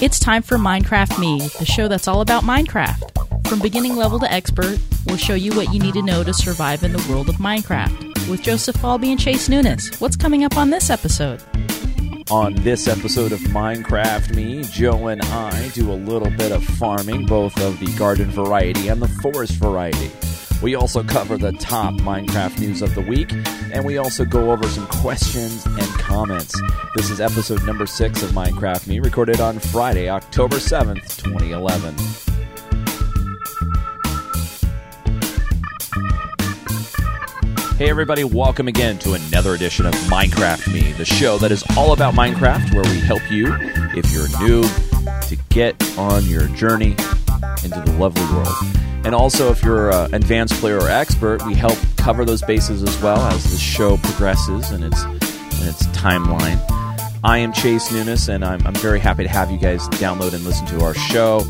It's time for Minecraft Me, the show that's all about Minecraft. From beginning level to expert, we'll show you what you need to know to survive in the world of Minecraft. With Joseph Falby and Chase Nunes, what's coming up on this episode? On this episode of Minecraft Me, Joe and I do a little bit of farming, both of the garden variety and the forest variety. We also cover the top Minecraft news of the week, and we also go over some questions comments. This is episode number six of Minecraft Me, recorded on Friday, October 7th, 2011. Hey, everybody, welcome again to another edition of Minecraft Me, the show that is all about Minecraft, where we help you, if you're new, to get on your journey into the lovely world. And also, if you're an advanced player or expert, we help cover those bases as well as the show progresses and its, in its timeline. I am Chase Nunes, and I'm, I'm very happy to have you guys download and listen to our show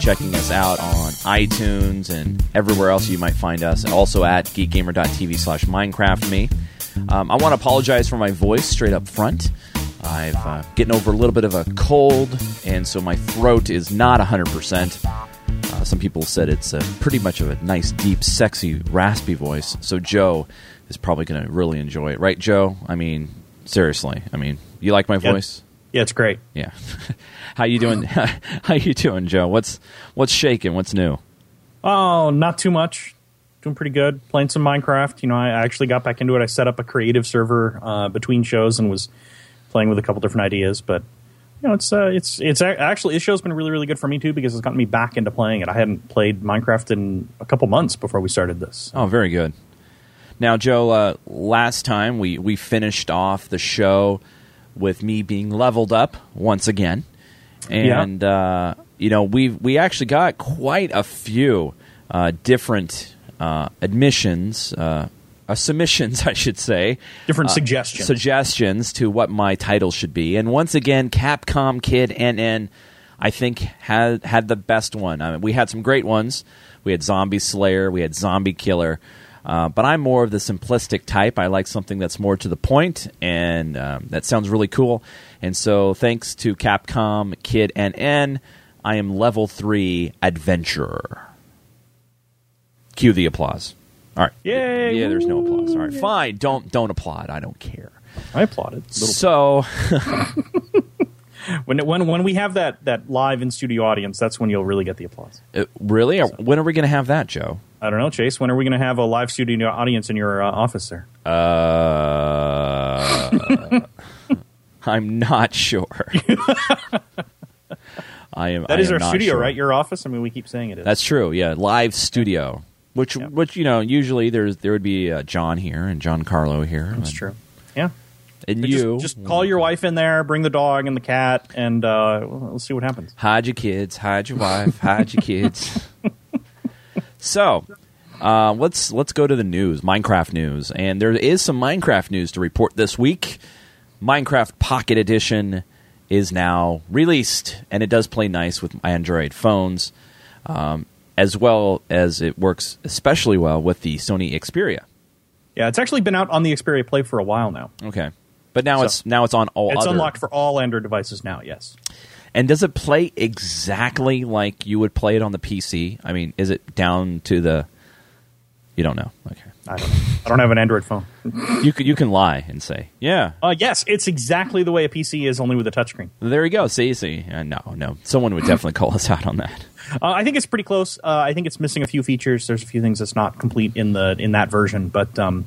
checking us out on iTunes and everywhere else you might find us. Also at geekgamer.tv slash Minecraft me. Um, I want to apologize for my voice straight up front. I've uh, getting over a little bit of a cold, and so my throat is not 100%. Uh, some people said it's a pretty much of a nice, deep, sexy, raspy voice. So Joe is probably going to really enjoy it, right, Joe? I mean, seriously. I mean, you like my voice? Yeah, it's great. Yeah. How you doing? How you doing, Joe? What's what's shaking? What's new? Oh, not too much. Doing pretty good. Playing some Minecraft. You know, I actually got back into it. I set up a creative server uh, between shows and was playing with a couple different ideas. But you know, it's uh, it's it's actually this show's been really really good for me too because it's gotten me back into playing it. I hadn't played Minecraft in a couple months before we started this. Oh, very good. Now, Joe, uh, last time we we finished off the show with me being leveled up once again, and Yeah. uh, you know we we actually got quite a few uh, different uh, admissions, uh, uh, submissions, I should say, Different suggestions. suggestions to what my title should be. And once again, Capcom Kid NN, I think had had the best one. I mean, we had some great ones. We had Zombie Slayer, we had Zombie Killer. Uh, but I'm more of the simplistic type. I like something that's more to the point, and um, that sounds really cool. And so, thanks to Capcom Kid NN, I am level three adventurer. Cue the applause. All right. Yay! Yeah, there's no applause. All right, fine. Don't don't applaud. I don't care. I applauded. So, when when when we have that that live in studio audience, that's when you'll really get the applause. uh, really, when are we going to have that, Joe? I don't know, Chase. When are we going to have a live studio audience in your uh, office there? Uh, I'm not sure. I am. That I is am our studio, sure. right? Your office. I mean, we keep saying it is. That's true. Yeah, live studio. Which, Yeah. which you know, usually there's there would be uh, John here and John Carlo here. That's and, true. Yeah. And But you just, just call your wife in there, bring the dog and the cat, and uh, we'll see what happens. hide your kids, hide your wife, hide your kids. So, uh, let's let's go to the news, Minecraft news, and there is some Minecraft news to report this week. Minecraft Pocket Edition is now released, and it does play nice with Android phones, um, as well as it works especially well with the Sony Xperia. Yeah, it's actually been out on the Xperia Play for a while now. Okay, but now So- it's now it's on all. It's other- unlocked for all Android devices now. Yes. And does it play exactly like you would play it on the PC? I mean, is it down to the? You don't know. Okay, I don't know. I don't have an Android phone. you could you can lie and say, yeah. Uh, yes, it's exactly the way a PC is, only with a touchscreen. There you go. See, see. Uh, no, no. Someone would definitely call us out on that. Uh, I think it's pretty close. Uh, I think it's missing a few features. There's a few things that's not complete in the in that version. But um,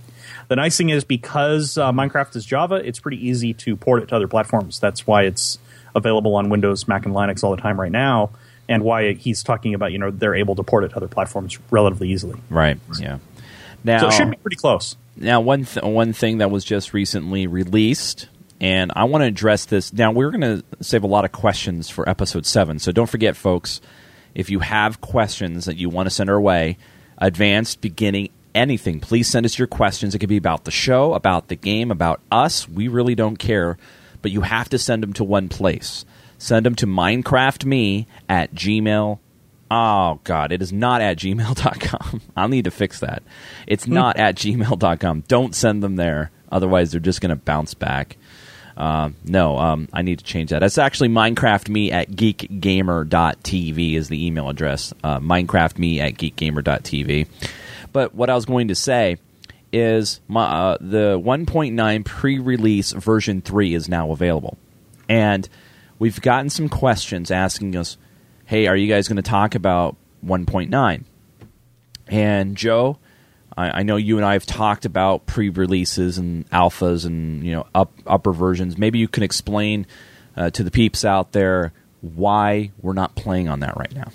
the nice thing is because uh, Minecraft is Java, it's pretty easy to port it to other platforms. That's why it's available on Windows, Mac, and Linux all the time right now, and why he's talking about you know they're able to port it to other platforms relatively easily. Right. Yeah. Now, So it should be pretty close. Now, one th- one thing that was just recently released, and I want to address this. Now, we're going to save a lot of questions for episode seven, so don't forget, folks. If you have questions that you want to send our way, advanced, beginning, anything, please send us your questions. It could be about the show, about the game, about us. We really don't care, but you have to send them to one place. Send them to minecraftme at gmail Oh God, it is not at gmail.com. I'll need to fix that. It's not at gmail.com. Don't send them there. Otherwise they're just gonna bounce back. Um, no, um, I need to change that. That's actually minecraftme at geekgamer.tv is the email address. Uh, minecraftme at geekgamer.tv. But what I was going to say is my, uh, the 1.9 pre-release version 3 is now available. And we've gotten some questions asking us, hey, are you guys going to talk about 1.9? And Joe, I, I know you and I have talked about pre-releases and alphas and you know up, upper versions. Maybe you can explain uh, to the peeps out there why we're not playing on that right now.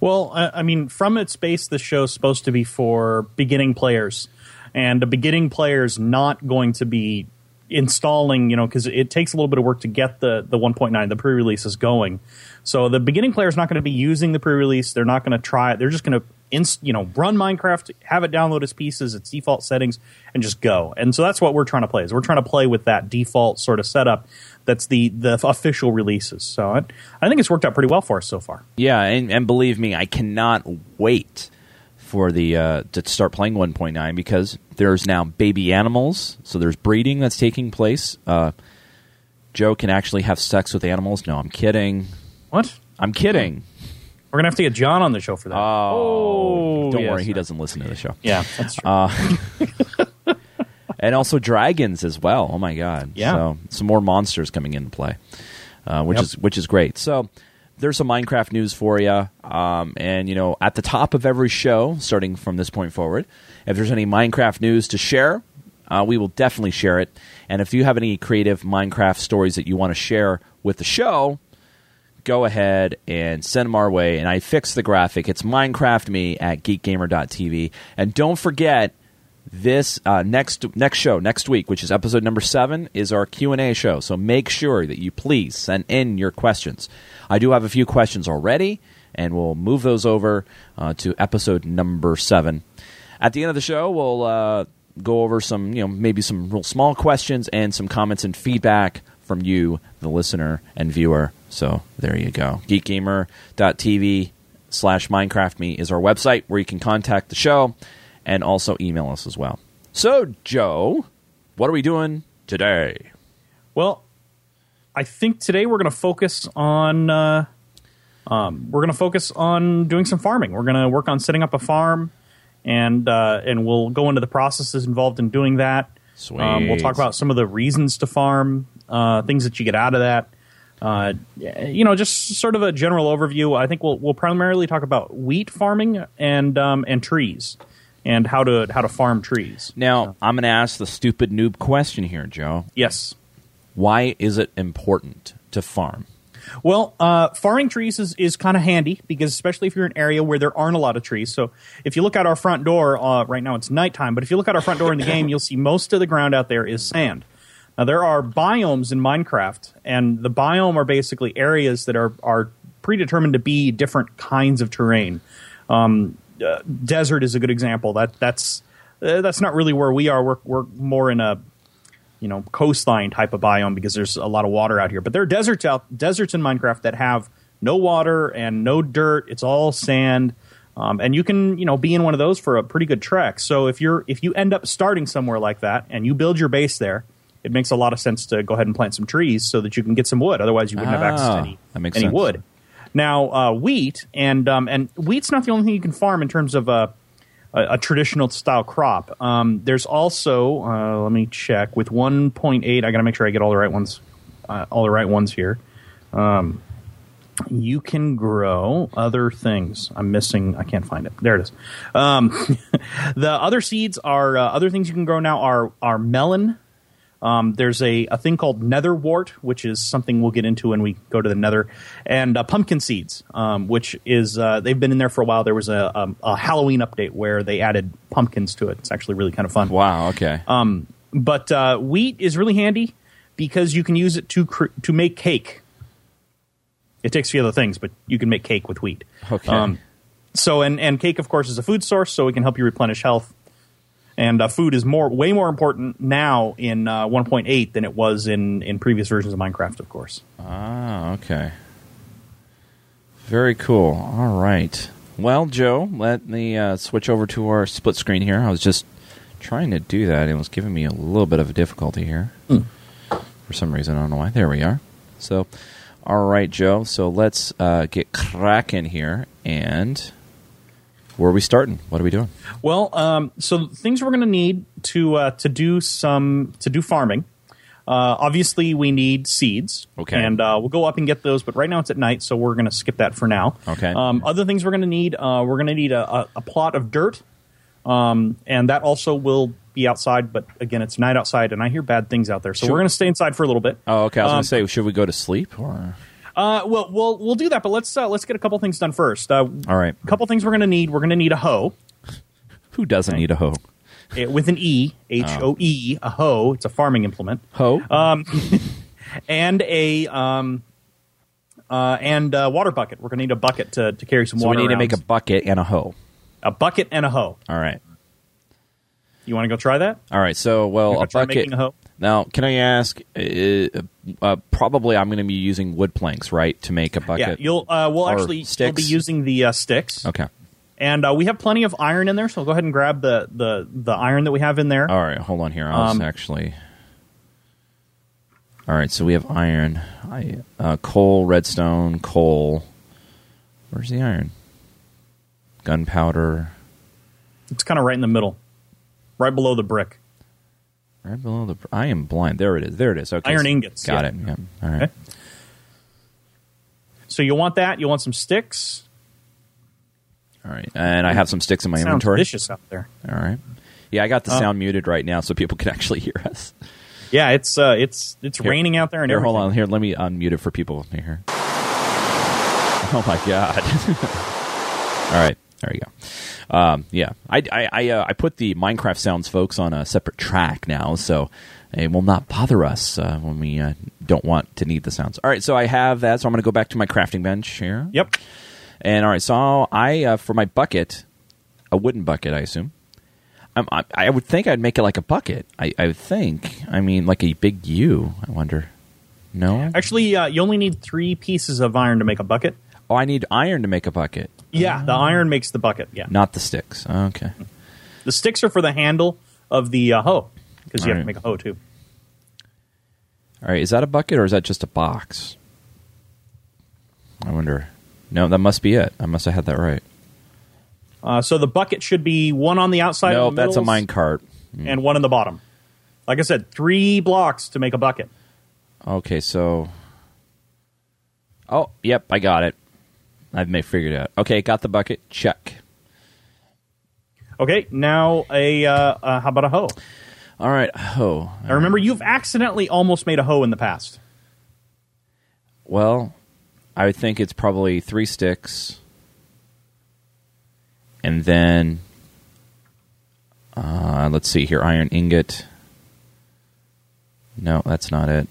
Well, I mean, from its base, the show's supposed to be for beginning players, and a beginning player is not going to be installing, you know, because it takes a little bit of work to get the the 1.9, the pre-releases going. So the beginning player is not going to be using the pre-release. They're not going to try it. They're just going to inst, you know, run Minecraft, have it download its pieces, its default settings, and just go. And so that's what we're trying to play. Is we're trying to play with that default sort of setup. That's the the official releases. So I, I think it's worked out pretty well for us so far. Yeah, and, and believe me, I cannot wait for the uh, to start playing 1.9 because there's now baby animals, so there's breeding that's taking place. Uh, Joe can actually have sex with animals. No, I'm kidding. What? I'm kidding. We're gonna have to get John on the show for that. Oh, don't yes. worry, he doesn't listen to the show. Yeah, that's true. Uh, and also dragons as well. Oh my god! Yeah. so some more monsters coming into play, uh, which Yep. is which is great. So there's some Minecraft news for you, um, and you know at the top of every show, starting from this point forward, if there's any Minecraft news to share, uh, we will definitely share it. And if you have any creative Minecraft stories that you want to share with the show, go ahead and send them our way. And I fix the graphic. It's MinecraftMe at geekgamer.tv. And don't forget this uh, next next show next week, which is episode number seven, is our Q and A show. So make sure that you please send in your questions. I do have a few questions already, and we'll move those over uh, to episode number seven. At the end of the show, we'll uh, go over some, you know, maybe some real small questions and some comments and feedback from you, the listener and viewer. So there you go. Geekgamer.tv slash MinecraftMe is our website where you can contact the show and also email us as well. So, Joe, what are we doing today? Well, I think today we're going to focus on uh, um, we're going to focus on doing some farming. We're going to work on setting up a farm, and uh, and we'll go into the processes involved in doing that. Sweet. Um, we'll talk about some of the reasons to farm, uh, things that you get out of that. Uh, you know, just sort of a general overview. I think we'll we'll primarily talk about wheat farming and um, and trees and how to how to farm trees. Now, I'm going to ask the stupid noob question here, Joe. Yes. Why is it important to farm? Well, uh, farming trees is, is kind of handy because especially if you're in an area where there aren't a lot of trees. So if you look out our front door, uh, right now it's nighttime, but if you look out our front door in the game, you'll see most of the ground out there is sand. Now there are biomes in Minecraft, and the biome are basically areas that are are predetermined to be different kinds of terrain. Um, uh, desert is a good example. That that's uh, that's not really where we are. We're we're more in a you know coastline type of biome because there's a lot of water out here. But there are deserts out deserts in Minecraft that have no water and no dirt. It's all sand. Um, and you can you know be in one of those for a pretty good trek. So if you're if you end up starting somewhere like that and you build your base there, it makes a lot of sense to go ahead and plant some trees so that you can get some wood. Otherwise, you wouldn't have access to Ah, any, any sense. wood. Now, uh, wheat and um, and wheat's not the only thing you can farm in terms of a, a, a traditional style crop. Um, there's also uh, let me check with 1.8. I got to make sure I get all the right ones, uh, all the right ones here. Um, you can grow other things. I'm missing. I can't find it. There it is. Um, the other seeds are uh, other things you can grow now are are melon. Um, there's a, a thing called netherwort, which is something we'll get into when we go to the nether, and uh, pumpkin seeds, um, which is uh, they've been in there for a while. There was a, um, a Halloween update where they added pumpkins to it. It's actually really kind of fun. Wow, okay. Um, but uh, wheat is really handy because you can use it to cr- to make cake. It takes a few other things, but you can make cake with wheat. Okay. so and and cake, of course, is a food source, so it can help you replenish health. And uh, food is more way more important now in uh, 1.8 than it was in in previous versions of Minecraft, of course. Ah, okay. Very cool. All right. Well, Joe, let me uh, switch over to our split screen here. I was just trying to do that, and it was giving me a little bit of a difficulty here. for some reason. I don't know why. There we are. So, all right, Joe. So let's uh, get cracking here. And where are we starting? What are we doing? Well, um, so things we're going to need to uh, to do some to do farming. Uh, obviously, we need seeds. Okay. And uh, we'll go up and get those, but right now it's at night, so we're going to skip that for now. Okay. Um, other things we're going to need, uh, we're going to need a, a, a plot of dirt, um, and that also will be outside. But again, it's night outside, and I hear bad things out there, so Sure. we're going to stay inside for a little bit. Oh, okay. I was Um, going to say, should we go to sleep? Or Uh, well, we'll we'll do that, but let's uh, let's get a couple things done first. Uh, all right. a couple things we're going to need. We're going to need a hoe. Who doesn't need a hoe? eh, with an E, H O E, a hoe. It's a farming implement. Hoe? and a um, uh, and a water bucket. We're going to need a bucket to, to carry some water. so we water. need to around. make a bucket and a hoe. a bucket and a hoe. All right. You want to go try that? All right. So, well, a try bucket. making a hoe? Now, can I ask? Uh, uh, probably, I'm going to be using wood planks, right, to make a bucket. Yeah, you'll. Uh, we'll actually be using the uh, sticks. Okay. And uh, we have plenty of iron in there, so go ahead and grab the the the iron that we have in there. All right. Hold on here. I was Um, actually. All right. So we have iron, I, uh, coal, redstone, coal. Where's the iron? Gunpowder. It's kind of right in the middle, right below the brick. Right below the. I am blind. There it is. There it is. Okay. Iron so- ingots, Got yeah. it. Yeah. All right. Okay. So you want that? You want some sticks? All right. And I have some sticks in my Sounds inventory. vicious out there. All right. Yeah, I got the Uh, sound muted right now, so people can actually hear us. Yeah, it's uh, it's it's Here- raining out there and Here, everything. hold on. Here, let me unmute it for people here. Oh my god! All right, there you go. Um, yeah, I I I, uh, I put the Minecraft sounds, folks, on a separate track now, so it will not bother us uh, when we uh, don't want to need the sounds. All right, so I have that. So I'm going to go back to my crafting bench here. Yep. And all right, so I uh, for my bucket, a wooden bucket, I assume. Um, I, I would think I'd make it like a bucket. I, I would think. I mean, like a big U. I wonder. No. Actually, uh, you only need three pieces of iron to make a bucket. Oh, I need iron to make a bucket, Yeah, the iron makes the bucket. Yeah, not the sticks. Okay. the sticks are for the handle of the uh, hoe because you have to make a hoe too. All right. Is that a bucket or is that just a box? I wonder. No, that must be it. I must have had that right. Uh, so the bucket should be one on the outside. No, of the that's a middles mine cart. and one in the bottom. Like I said, three blocks to make a bucket. Okay, so. Oh, yep, I got it. I've made, figured it out. Okay, got the bucket. Check. Okay, now a uh, uh, how about a hoe? All right. hoe. Now remember, you've accidentally almost made a hoe in the past. well, I would think it's probably three sticks, and then uh, let's see here, iron ingot. No, that's not it.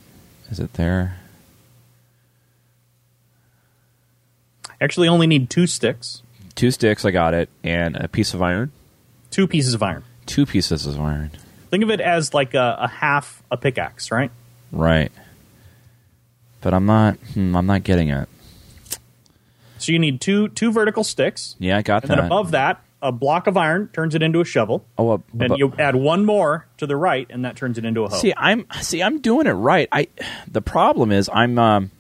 Is it there? Actually, only need two sticks, Two sticks, I got it, and a piece of iron. two pieces of iron. Two pieces of iron. Think of it as like a, a half a pickaxe, right? Right. But I'm not. Hmm, I'm not getting it. So you need two two vertical sticks, Yeah, I got and that. then above that, a block of iron turns it into a shovel. oh, uh, And you add one more to the right, and that turns it into a hoe. see, I'm see, I'm doing it right. I. The problem is, I'm um,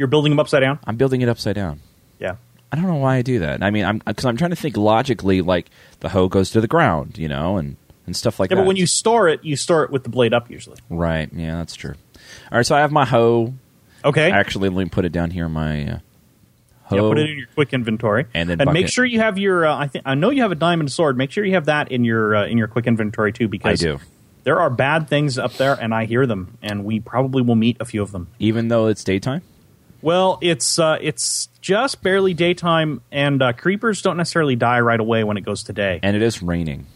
You're building them upside down. I'm building it upside down. Yeah. I don't know why I do that. I mean, I'm because I'm trying to think logically. Like the hoe goes to the ground, you know, and and stuff like Yeah, that. but when you store it, you store it with the blade up usually. right, yeah, that's true. All right, so I have my hoe. Okay. Actually, let me put it down here. in My uh, hoe. Yeah, put it in your quick inventory, And then and make sure you have your. Uh, I think I know you have a diamond sword. Make sure you have that in your uh, in your quick inventory too, because I do, there are bad things up there, and I hear them, and we probably will meet a few of them. even though it's daytime. Well, it's uh, it's just barely daytime, and uh, creepers don't necessarily die right away when it goes to day, And it is raining.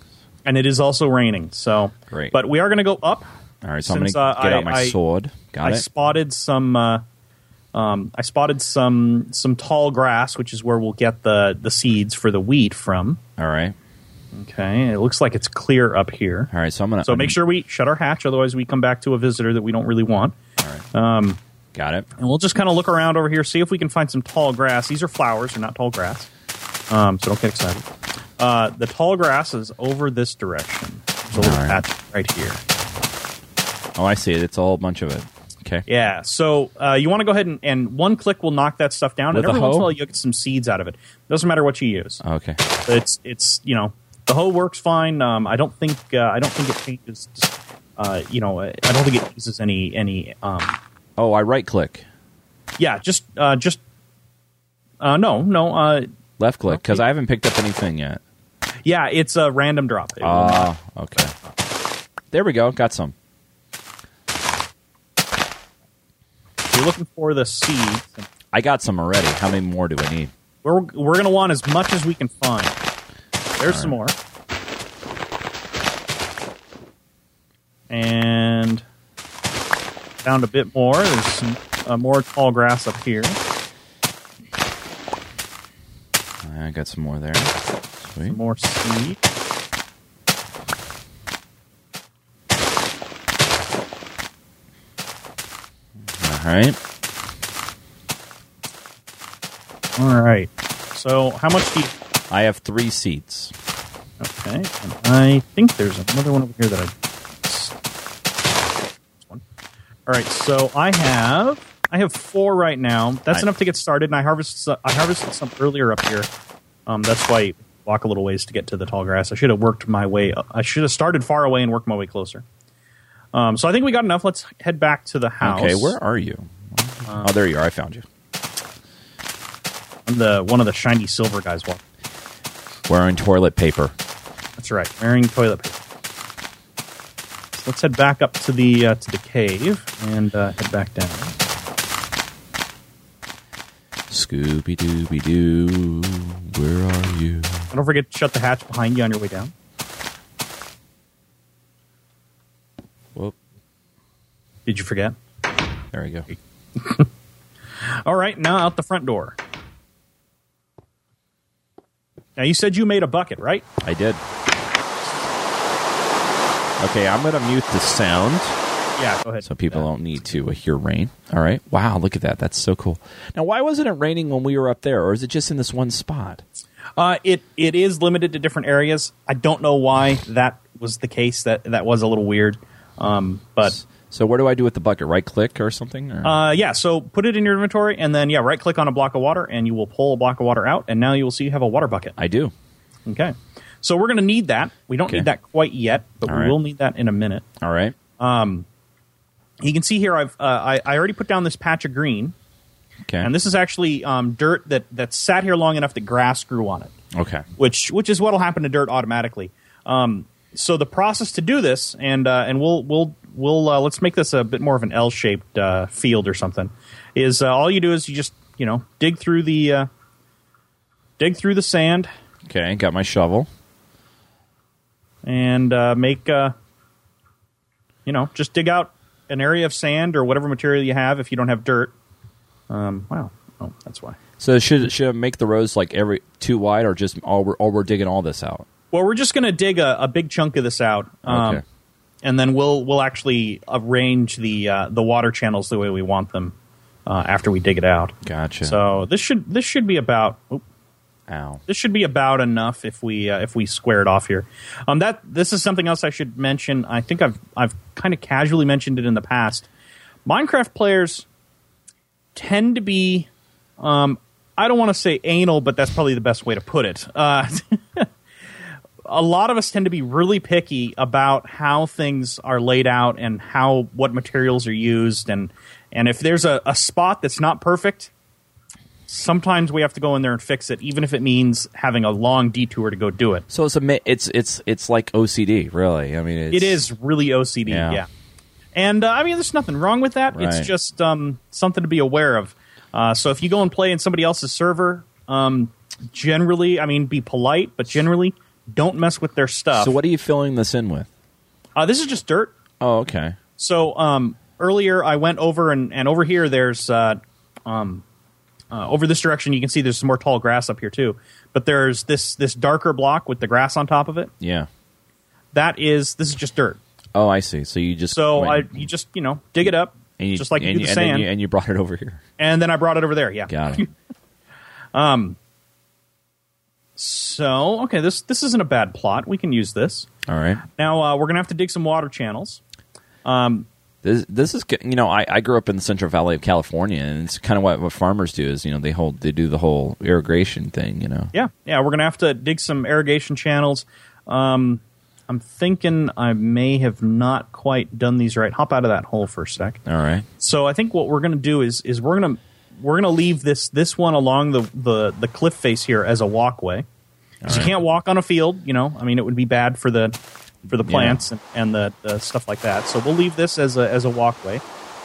and it is also raining. So, Great. But we are going to go up. All right, so I'm going to get I- out my I- sword. Got I it. spotted some. Uh, um, I spotted some some tall grass, which is where we'll get the the seeds for the wheat from. All right. Okay, it looks like it's clear up here. All right. So I'm going to. So make sure we shut our hatch, otherwise we come back to a visitor that we don't really want. Got it. And we'll just kind of look around over here, see if we can find some tall grass. These are flowers, they're not tall grass. Um, so don't get excited. Uh, the tall grass is over this direction. There's a little All right. patch right here. Oh, I see it. It's a whole bunch of it. Okay. Yeah. So uh, you want to go ahead and, and one click will knock that stuff down, With and every once in a while you get some seeds out of it. Doesn't matter what you use. Okay. It's it's you know the hoe works fine. Um, I don't think uh, I don't think it changes. Uh, you know, I don't think it uses any any. Um, Oh, I right click, yeah, just uh, just uh, no no. Uh, left click because I haven't picked up anything yet. yeah, it's a random drop. It will not- Oh, okay. There we go. Got some. If you're looking for the seeds. I got some already. How many more do I need? We're we're gonna want as much as we can find. There's some more. Found a bit more. There's some uh, more tall grass up here. I got some more there. Sweet. Some more seed. All right. All right. So how much do you? I have three seats. Okay. And I think there's another one over here that I. This one. All right. So I have I have four right now. That's I- enough to get started. And I harvested some, I harvested some earlier up here. Um, that's why I walk a little ways to get to the tall grass. I should have worked my way. I should have started far away and worked my way closer. Um, so I think we got enough. Let's head back to the house. Okay, where are you? oh, there you are. I found you. I'm the one of the shiny silver guys. Walk. Wearing toilet paper. That's right, wearing toilet paper. Let's head back up to the uh, to the cave and uh, head back down. Scooby Dooby Doo, where are you? And don't forget to shut the hatch behind you on your way down. Whoop. Did you forget? There we go. All right, now out the front door. Now you said you made a bucket, right? I did. Okay, I'm going to mute the sound Yeah, go ahead. so people don't need to uh, hear rain. All right. Wow, look at that. That's so cool. Now, why wasn't it raining when we were up there, or is it just in this one spot? Uh, it it is limited to different areas. I don't know why that was the case. That that was a little weird. Um, but So, what do I do with the bucket? Right click or something? Or? Uh, yeah, so put it in your inventory, and then yeah, right click on a block of water, and you will pull a block of water out, and now you will see you have a water bucket. I do. Okay, so we're going to need that. We don't Okay. need that quite yet, but All we right. will need that in a minute. All right. You can see here, I've uh, I, I already put down this patch of green, Okay. and this is actually um, dirt that that sat here long enough that grass grew on it, okay. which which is what will happen to dirt automatically. Um, so the process to do this, and uh, and we'll we'll we'll uh, let's make this a bit more of an L-shaped uh, field or something. Is uh, all you do is you just you know dig through the uh, dig through the sand Okay. Got my shovel. And uh, make uh, you know just dig out an area of sand or whatever material you have if you don't have dirt. Um, wow, oh that's why. So, should should I make the roads like every too wide, or just all we're, all we're digging all this out? Well, we're just going to dig a, a big chunk of this out. Um, Okay. and then we'll we'll actually arrange the uh, the water channels the way we want them uh, after we dig it out. Gotcha. So this should this should be about oop, Ow. this should be about enough if we uh, if we square it off here. Um, that this is something else I should mention. I think I've I've kind of casually mentioned it in the past. Minecraft players tend to be um, I don't want to say anal, but that's probably the best way to put it. Uh, a lot of us tend to be really picky about how things are laid out and how what materials are used and and if there's a, a spot that's not perfect sometimes we have to go in there and fix it even if it means having a long detour to go do it So it's a it's it's it's like OCD, really. I mean, it's, it is really ocd Yeah. yeah, and uh, i mean there's nothing wrong with that Right. it's just um, something to be aware of uh, so if you go and play in somebody else's server um, generally i mean be polite but generally don't mess with their stuff So, what are you filling this in with? uh, this is just dirt Oh, okay. So um, earlier I went over and, and over here there's uh, um, uh, over this direction you can see there's some more tall grass up here too. But there's this this darker block with the grass on top of it. Yeah. That is this is just dirt. Oh, I see. So you just So I you just you know dig it up and you, just like you do the and sand, you, and you brought it over here. and then I brought it over there. Yeah. Got it. um. So okay, this this isn't a bad plot. We can use this. All right. Now uh, we're gonna have to dig some water channels. Um, This this is you know I, I grew up in the Central Valley of California, and it's kind of what, what farmers do is you know they hold they do the whole irrigation thing. You know. Yeah, yeah, we're gonna have to dig some irrigation channels. Um, I'm thinking I may have not quite done these right. Hop out of that hole for a sec. All right. So I think what we're gonna do is is we're gonna we're gonna leave this this one along the the, the cliff face here as a walkway. 'Cause you right. can't walk on a field, you know. I mean, it would be bad for the for the plants and, and the, the stuff like that. So we'll leave this as a as a walkway.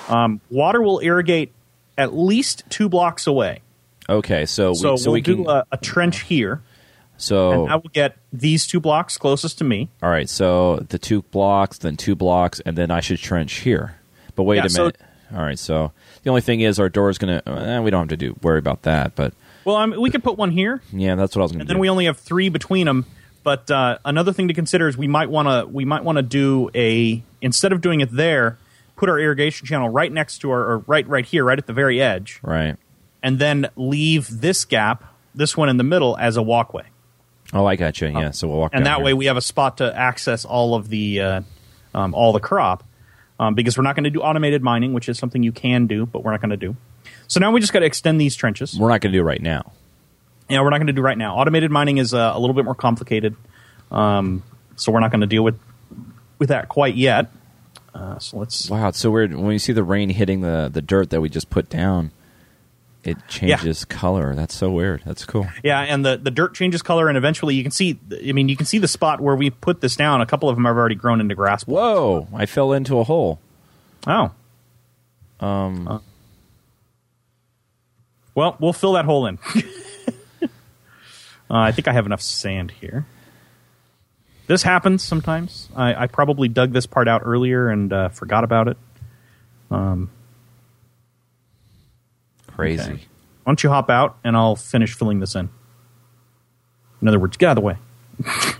Um, water will irrigate at least two blocks away. Okay. So we, So, so we'll we can do a, a trench here, so and I will get these two blocks closest to me. all right. So the two blocks, then two blocks, and then I should trench here. But wait Yeah, a so- minute. all right. So the only thing is our door is gonna. Eh, we don't have to do worry about that. But Well, I mean, we could put one here, yeah, that's what I was gonna and do. then we only have three between them. But uh, another thing to consider is we might want to we might want to do a instead of doing it there, put our irrigation channel right next to our or right right here, right at the very edge, right. and then leave this gap, this one in the middle, as a walkway. Oh, I got you. Yeah. So we'll walk. and that here. way we have a spot to access all of the uh, um, all the crop um, because we're not going to do automated mining, which is something you can do, but we're not going to do. So now we just got to extend these trenches. we're not gonna do it right now. Yeah, we're not going to do right now. Automated mining is uh, a little bit more complicated, um, so we're not going to deal with with that quite yet. Uh, so let's. Wow, it's so weird. When you see the rain hitting the, the dirt that we just put down, it changes color. That's so weird. That's cool. Yeah, and the, the dirt changes color, and eventually you can see. I mean, you can see the spot where we put this down. A couple of them have already grown into grass. Whoa! I fell into a hole. Oh, Um, well, we'll fill that hole in. uh, I think I have enough sand here. This happens sometimes. I, I probably dug this part out earlier and uh, forgot about it. crazy. Okay. Why don't you hop out and I'll finish filling this in? In other words, get out of the way.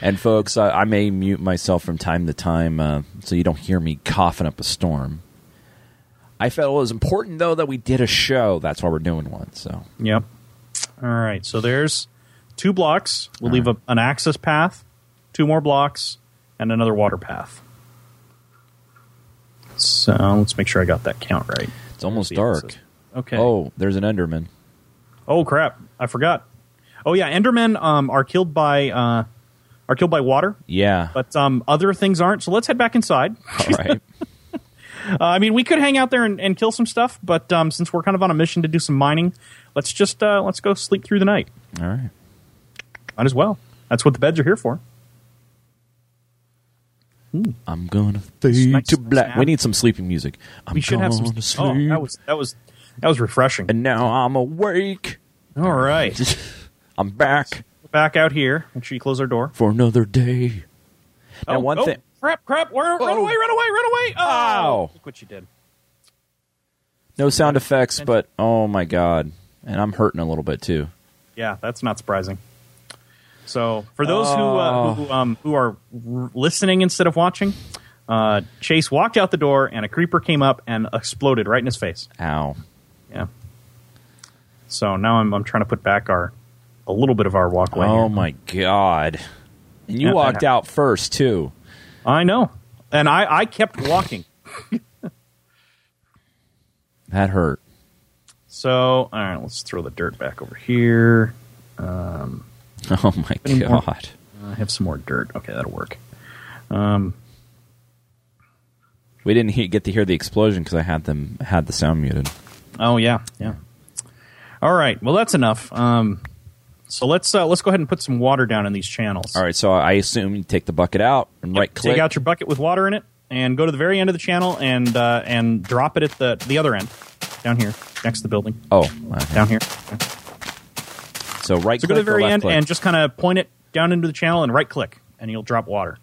And folks, I, I may mute myself from time to time uh, so you don't hear me coughing up a storm. I felt it was important though that we did a show. That's why we're doing one. So Yep. All right. So there's two blocks. We'll leave a, an access path, two more blocks, and another water path. So let's make sure I got that count right. it's almost dark. is- Okay. Oh, there's an Enderman. Oh crap! I forgot. Oh yeah, Endermen um, are killed by uh, are killed by water, Yeah. but um, other things aren't. So let's head back inside. All right. Uh, I mean, we could hang out there and, and kill some stuff, but um, since we're kind of on a mission to do some mining, let's just uh, let's go sleep through the night. All right. Might as well. That's what the beds are here for. I'm gonna fade Nice to black. snap. We need some sleeping music. I'm We should have some. gonna Oh, that was that was that was refreshing. and now I'm awake. All right, I'm back back out here. Make sure you close our door. for another day. Now, oh, one oh, thing. Crap! Crap! Run, run Oh. away! Run away! Run away! Oh, Ow. Look what you did. No sound effects, but oh my god, and I'm hurting a little bit too. Yeah, that's not surprising. So, for those who uh, who, um, who are r- listening instead of watching, uh, Chase walked out the door and a creeper came up and exploded right in his face. Ow. Yeah. So now I'm I'm trying to put back our a little bit of our walkway. Oh here. my god. And you Yeah, that walked happened. out first too. I know, and I I kept walking. That hurt. So all right, let's throw the dirt back over here. Oh my god. I have some more dirt. Okay, that'll work. Um, We didn't he- get to hear the explosion because I had them had the sound muted. Oh yeah, yeah. All right. Well, that's enough. Um, so let's uh, let's go ahead and put some water down in these channels. All right, so I assume you take the bucket out and right click. Take out your bucket with water in it, and go to the very end of the channel and uh, and drop it at the the other end, down here next to the building, oh, okay. down here. So right So go to the very end click? and just kind of point it down into the channel and right click, and you'll drop water.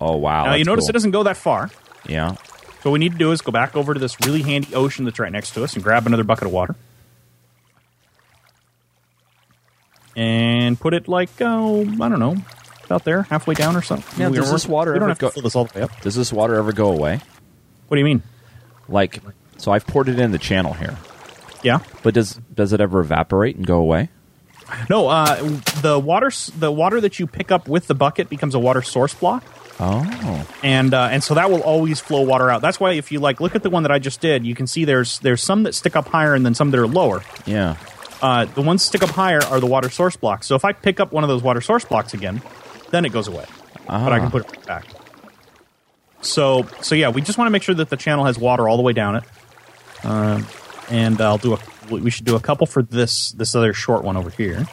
Oh wow. now you notice cool. it doesn't go that far. Yeah. So what we need to do is go back over to this really handy ocean that's right next to us and grab another bucket of water. And put it like, oh, I don't know, about there, halfway down or something. We does this water we don't ever have to go- fill this all the way up. Does this water ever go away? What do you mean? Like so I've poured it in the channel here. Yeah. But does does it ever evaporate and go away? No, uh, the water, the water that you pick up with the bucket becomes a water source block. Oh, and uh, and so that will always flow water out. That's why if you like look at the one that I just did, you can see there's there's some that stick up higher and then some that are lower. yeah. Uh, the ones stick up higher are the water source blocks. So if I pick up one of those water source blocks again, then it goes away. But I can Ah. put it right back. So so yeah, we just want to make sure that the channel has water all the way down it. Um, and I'll do a. We should do a couple for this this other short one over here.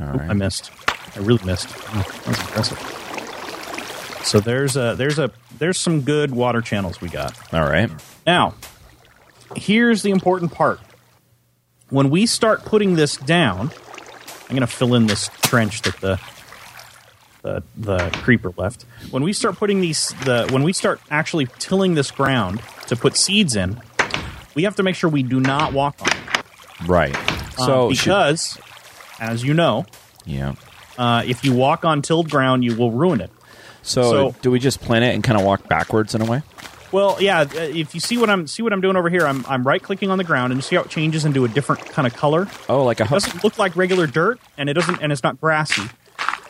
All Oop. I missed. I really missed. Oh, that was impressive. So there's a there's a there's some good water channels we got. All right. Now, here's the important part. When we start putting this down, I'm going to fill in this trench that the the the creeper left. When we start putting these the when we start actually tilling this ground to put seeds in, we have to make sure we do not walk on it. Right. Uh, So should- because as you know, yeah. uh, if you walk on tilled ground, you will ruin it. So, So- do we just plant it and kind of walk backwards in a way? Well, yeah. uh, If you see what I'm see what I'm doing over here, I'm I'm right clicking on the ground and you see how it changes into a different kind of color. Oh, like a It doesn't look like regular dirt, and it doesn't, and it's not grassy.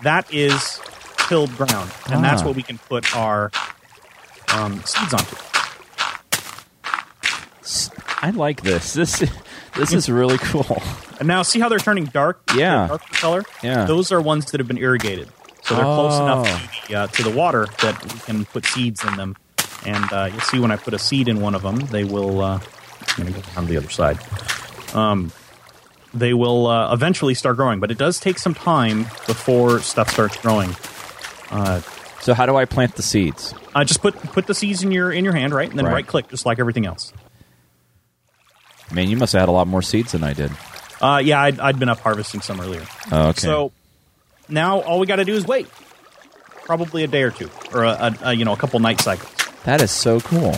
That is tilled ground, and that's Ah. what we can put our um, seeds onto. I like this. This this is really cool. And now, see how they're turning dark? Yeah. Color. Yeah. those are ones that have been irrigated, so they're close Oh. enough to the, uh, to the water that we can put seeds in them. And uh, you'll see when I put a seed in one of them, they will. Uh, I'm going to go on the other side. Um, they will uh, eventually start growing, but it does take some time before stuff starts growing. So how do I plant the seeds? Uh, just put put the seeds in your in your hand, right, and then Right. right click, just like everything else. Man, you must have had a lot more seeds than I did. Uh, yeah, I'd, I'd been up harvesting some earlier. Oh, okay. So now all we got to do is wait, probably a day or two, or a, a, a you know a couple night cycles, that is so cool.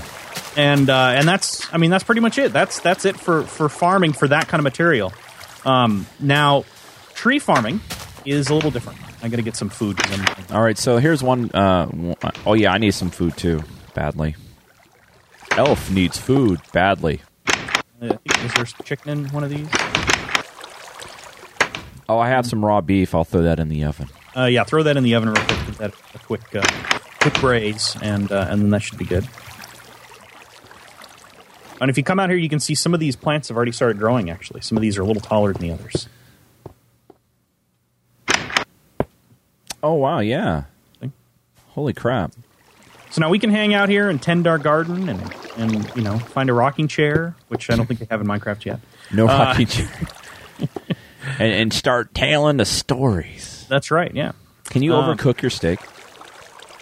and uh, and that's I mean that's pretty much it. That's that's it for for farming for that kind of material. Um, now, tree farming is a little different. I got to get some food. All right, so here's one. Uh, oh yeah, I need some food too, badly. Elf needs food badly. I is there chicken in one of these? Oh, I have some raw beef. I'll throw that in the oven. Uh, yeah, throw that in the oven real quick. Give that a quick, uh, quick braise, and uh, and then that should be good. And if you come out here, you can see some of these plants have already started growing. Actually, some of these are a little taller than the others. Oh wow, yeah. Holy crap! So now we can hang out here and tend our garden, and and you know find a rocking chair, which I don't think they have in Minecraft yet. No Uh, rocking chair. and, and start telling the stories. That's right. Yeah. Can you Um, overcook your steak?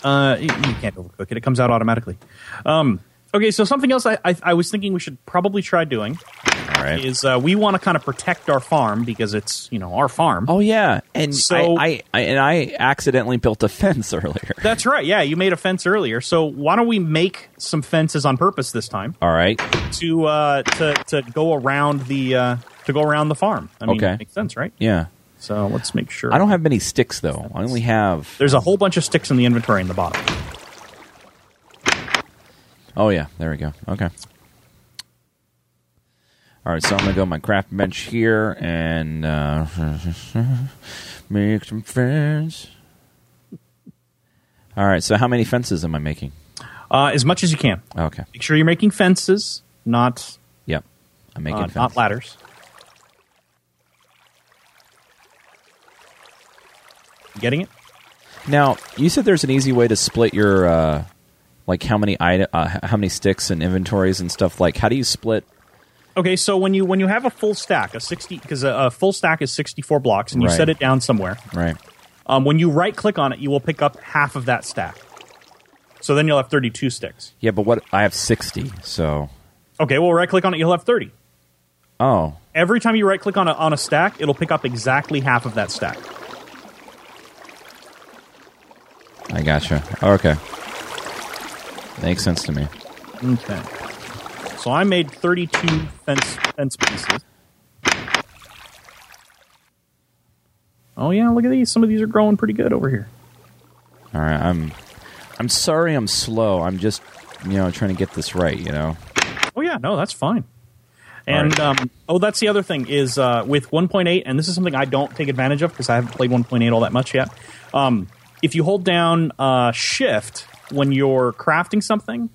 Uh, you, you can't overcook it; it comes out automatically. Um, okay, so something else I, I, I was thinking we should probably try doing All right. is uh, we want to kind of protect our farm because it's you know our farm. Oh yeah, and So- I, I, I and I accidentally built a fence earlier. That's right. Yeah, you made a fence earlier. So why don't we make some fences on purpose this time All right. to uh, to to go around the uh, to go around the farm? I mean, Okay. makes sense, right? Yeah. So let's make sure. I don't have many sticks though. I only have. There's a whole bunch of sticks in the inventory in the bottom. Oh yeah, there we go. Okay. All right, so I'm gonna go my craft bench here and uh, make some friends. All right, so how many fences am I making? Uh, as much as you can. Okay. Make sure you're making fences, not Yep. I'm making uh, fences. not ladders. Getting it? Now, you said there's an easy way to split your uh, like how many item, uh, how many sticks and inventories and stuff. Like, how do you split? Okay, so when you when you have a full stack, a sixty because a, a full stack is sixty four blocks, and you Right. set it down somewhere. Right. Um, when you right click on it, you will pick up half of that stack. So then you'll have thirty two sticks. Yeah, but what? I have sixty. So, Okay, well right click on it, you'll have thirty. oh, Every time you right click on a on a stack, it'll pick up exactly half of that stack. I gotcha. Okay. Makes sense to me. Okay. So I made 32 fence fence pieces. Oh yeah, look at these. Some of these are growing pretty good over here. All right, I'm I'm sorry I'm slow. I'm just, you know, trying to get this right, you know. Oh yeah, no, that's fine. And um, oh, that's the other thing is uh, with 1.8, and this is something I don't take advantage of because I haven't played 1.8 all that much yet. Um, if you hold down uh, Shift when you're crafting something,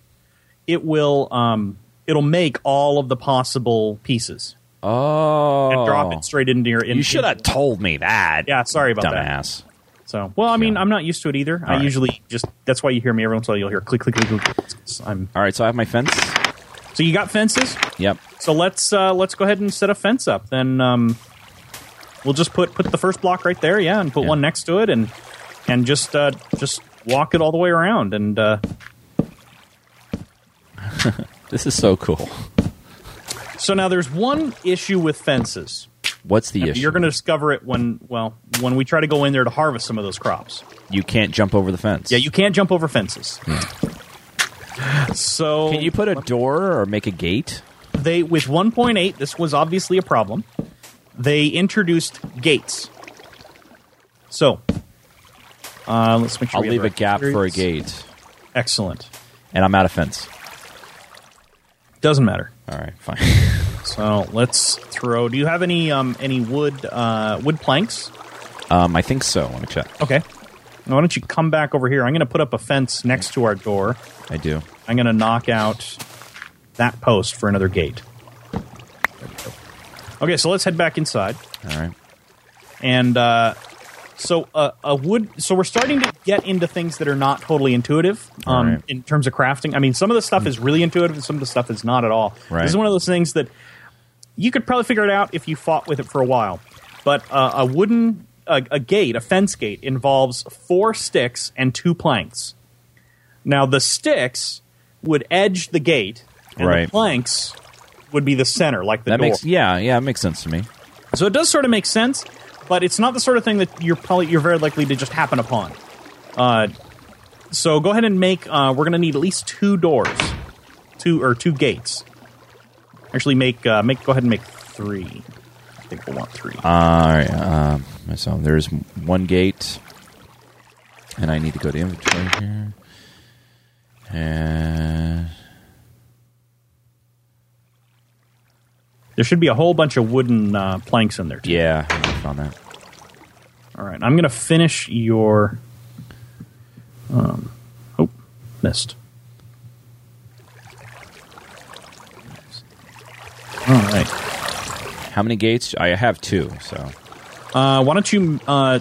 it will um, it'll make all of the possible pieces Oh, and drop it straight into your. In, You should have told me that. Yeah, sorry about that. dumbass. So, well, I mean, Yeah. I'm not used to it either. I right. usually just that's why you hear me every once in a while. You'll hear click, click, click, click. I'm All right, so I have my fence. so you got fences. Yep. So let's uh, let's go ahead and set a fence up. Then um, we'll just put put the first block right there, yeah, and put Yeah. one next to it, and and just uh, just walk it all the way around. And uh, This is so cool. so now there's one issue with fences. What's the issue? You're going to discover it when well when we try to go in there to harvest some of those crops. you can't jump over the fence. Yeah, you can't jump over fences. So Can you put a door or make a gate? they with 1.8 this was obviously a problem they introduced gates so uh, let's make sure I'll leave a gap for a gate, excellent and I'm out of fence. doesn't matter All right, fine. so let's throw do you have any um, any wood uh, wood planks um, I think so. Let me check. okay now, why don't you come back over here i'm going to put up a fence next to our door I do. i'm going to knock out that post for another gate okay so let's head back inside All right. and uh, so uh, a wood. So we're starting to get into things that are not totally intuitive um, Alright. in terms of crafting. I mean, some of the stuff is really intuitive, and some of the stuff is not at all. Right. This is one of those things that you could probably figure it out if you fought with it for a while. But uh, a wooden a, a gate, a fence gate, involves four sticks and two planks. Now the sticks would edge the gate, and Right. the planks would be the center, like the That door. makes yeah, yeah, it makes sense to me. So it does sort of make sense, but it's not the sort of thing that you're probably you're very likely to just happen upon. Uh, so go ahead and make. Uh, we're going to need at least two doors, two or two gates. Actually, make uh, make. Go ahead and make three. I think we'll want three. All right. Um, so there's one gate, and I need to go to inventory here, and there should be a whole bunch of wooden uh, planks in there. Too. yeah, I found that. All right, I'm going to finish your. Um, oh, missed. All right. How many gates? I have two. So Uh, why don't you? Uh,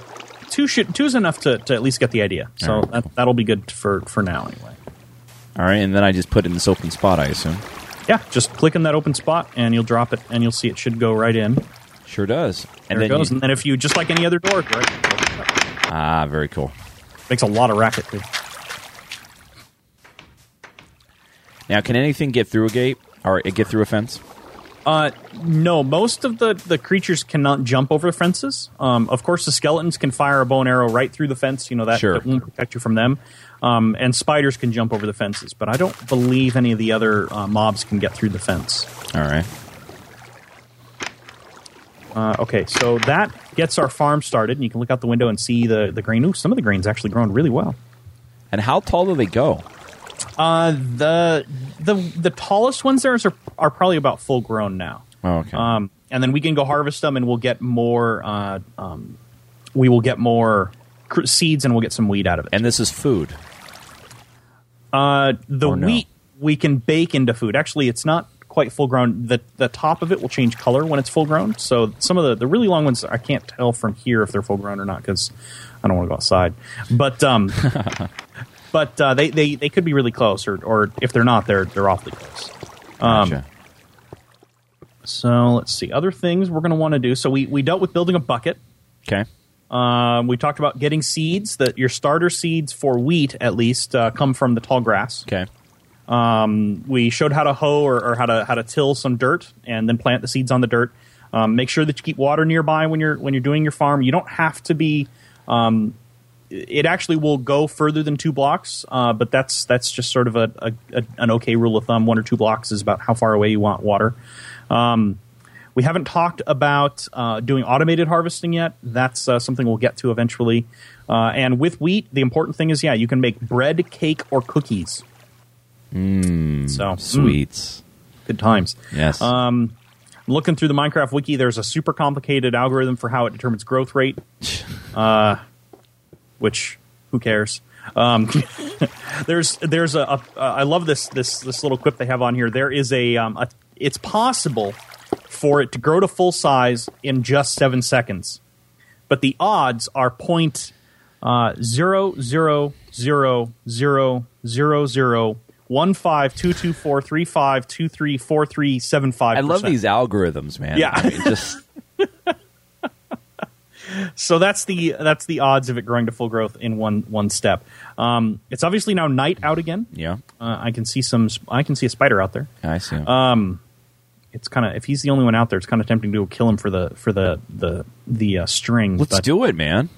two should, two is enough to, to at least get the idea. So right, that, that'll be good for for now anyway. all right, and then I just put it in this open spot. I assume. Yeah, just click in that open spot and you'll drop it, and you'll see it should go right in. Sure does. And There it then goes. you- and then if you just like any other door, right, ah, very cool. makes a lot of racket too. Now, can anything get through a gate or get through a fence? Uh, no, most of the, the creatures cannot jump over the fences. Um, of course, the skeletons can fire a bow and arrow right through the fence. You know that, Sure. that won't protect you from them. Um, and spiders can jump over the fences, but I don't believe any of the other uh, mobs can get through the fence. All right. Uh, okay, so that gets our farm started, and you can look out the window and see the, the grain. Ooh, some of the grain's actually grown really well. And how tall do they go? Uh, the the the tallest ones there are, are probably about full grown now. Oh, okay. Um, and then we can go harvest them, and we'll get more. Uh, um, we will get more cr- seeds, and we'll get some wheat out of it. and this is food. Uh, the Or no? wheat we can bake into food. Actually, it's not quite full grown. The the top of it will change color when it's full grown. So some of the, the really long ones I can't tell from here if they're full grown or not because I don't want to go outside. But um, but uh, they, they they could be really close, or or if they're not, they're they're awfully close. Um, Gotcha. So let's see other things we're going to want to do. So we we dealt with building a bucket. okay. Um, we talked about getting seeds. That your starter seeds for wheat, at least, uh, come from the tall grass. Okay. Um, we showed how to hoe or, or how to how to till some dirt and then plant the seeds on the dirt. Um, make sure that you keep water nearby when you're when you're doing your farm. You don't have to be. Um, it actually will go further than two blocks, uh, but that's that's just sort of a, a, a an okay rule of thumb. One or two blocks is about how far away you want water. Um, we haven't talked about uh, doing automated harvesting yet. That's uh, something we'll get to eventually. Uh, and with wheat, the important thing is, yeah, you can make bread, cake, or cookies. Mm, so mm, Sweets. good times. Yes. Um, looking through the Minecraft wiki, there's a super complicated algorithm for how it determines growth rate, uh, which Who cares? Um, there's there's a, a uh, I love this this this little quip they have on here. There is a, um, a it's possible for it to grow to full size in just seven seconds, but the odds are point uh, zero zero zero zero zero zero one five two two four three five two three four three seven five. I love these algorithms, man. Yeah. I mean, just so that's the that's the odds of it growing to full growth in one one step. Um, it's obviously now night out again. yeah. Uh, I can see some. I can see a spider out there. I see. Um, it's kind of if he's the only one out there, it's kind of tempting to kill him for the for the the the uh, string. Let's but- do it, man.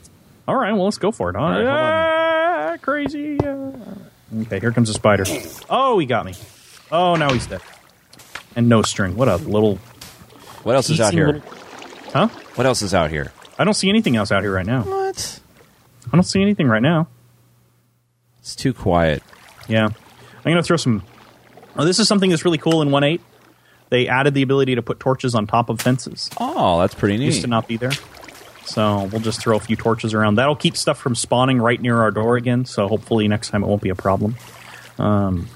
All right, well, let's go for it. All right, hold Ah, crazy. uh, okay, here comes a spider. Oh, he got me. Oh, now he's dead. And no string. What a little. What else is out here? little- Huh? What else is out here? I don't see anything else out here right now. What? I don't see anything right now. It's too quiet. Yeah. I'm going to throw some. Oh, this is something that's really cool in 1.8. They added the ability to put torches on top of fences. Oh, that's pretty Used neat. to not be there. So we'll just throw a few torches around. That'll keep stuff from spawning right near our door again. So hopefully next time it won't be a problem. Um,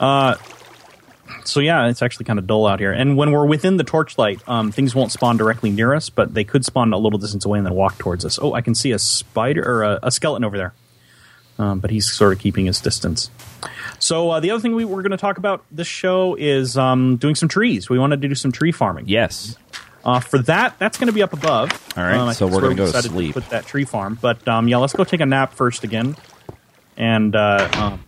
uh, so yeah, it's actually kind of dull out here. And when we're within the torchlight, um, things won't spawn directly near us, but they could spawn a little distance away and then walk towards us. Oh, I can see a spider or a, a skeleton over there. Um, but he's sort of keeping his distance. So uh, the other thing we were going to talk about this show is um, doing some trees. We wanted to do some tree farming. Yes. Uh, for that, that's going to be up above. All right, Um, so we're where gonna go to sleep. put that tree farm, but um, yeah, let's go take a nap first again. And uh, um,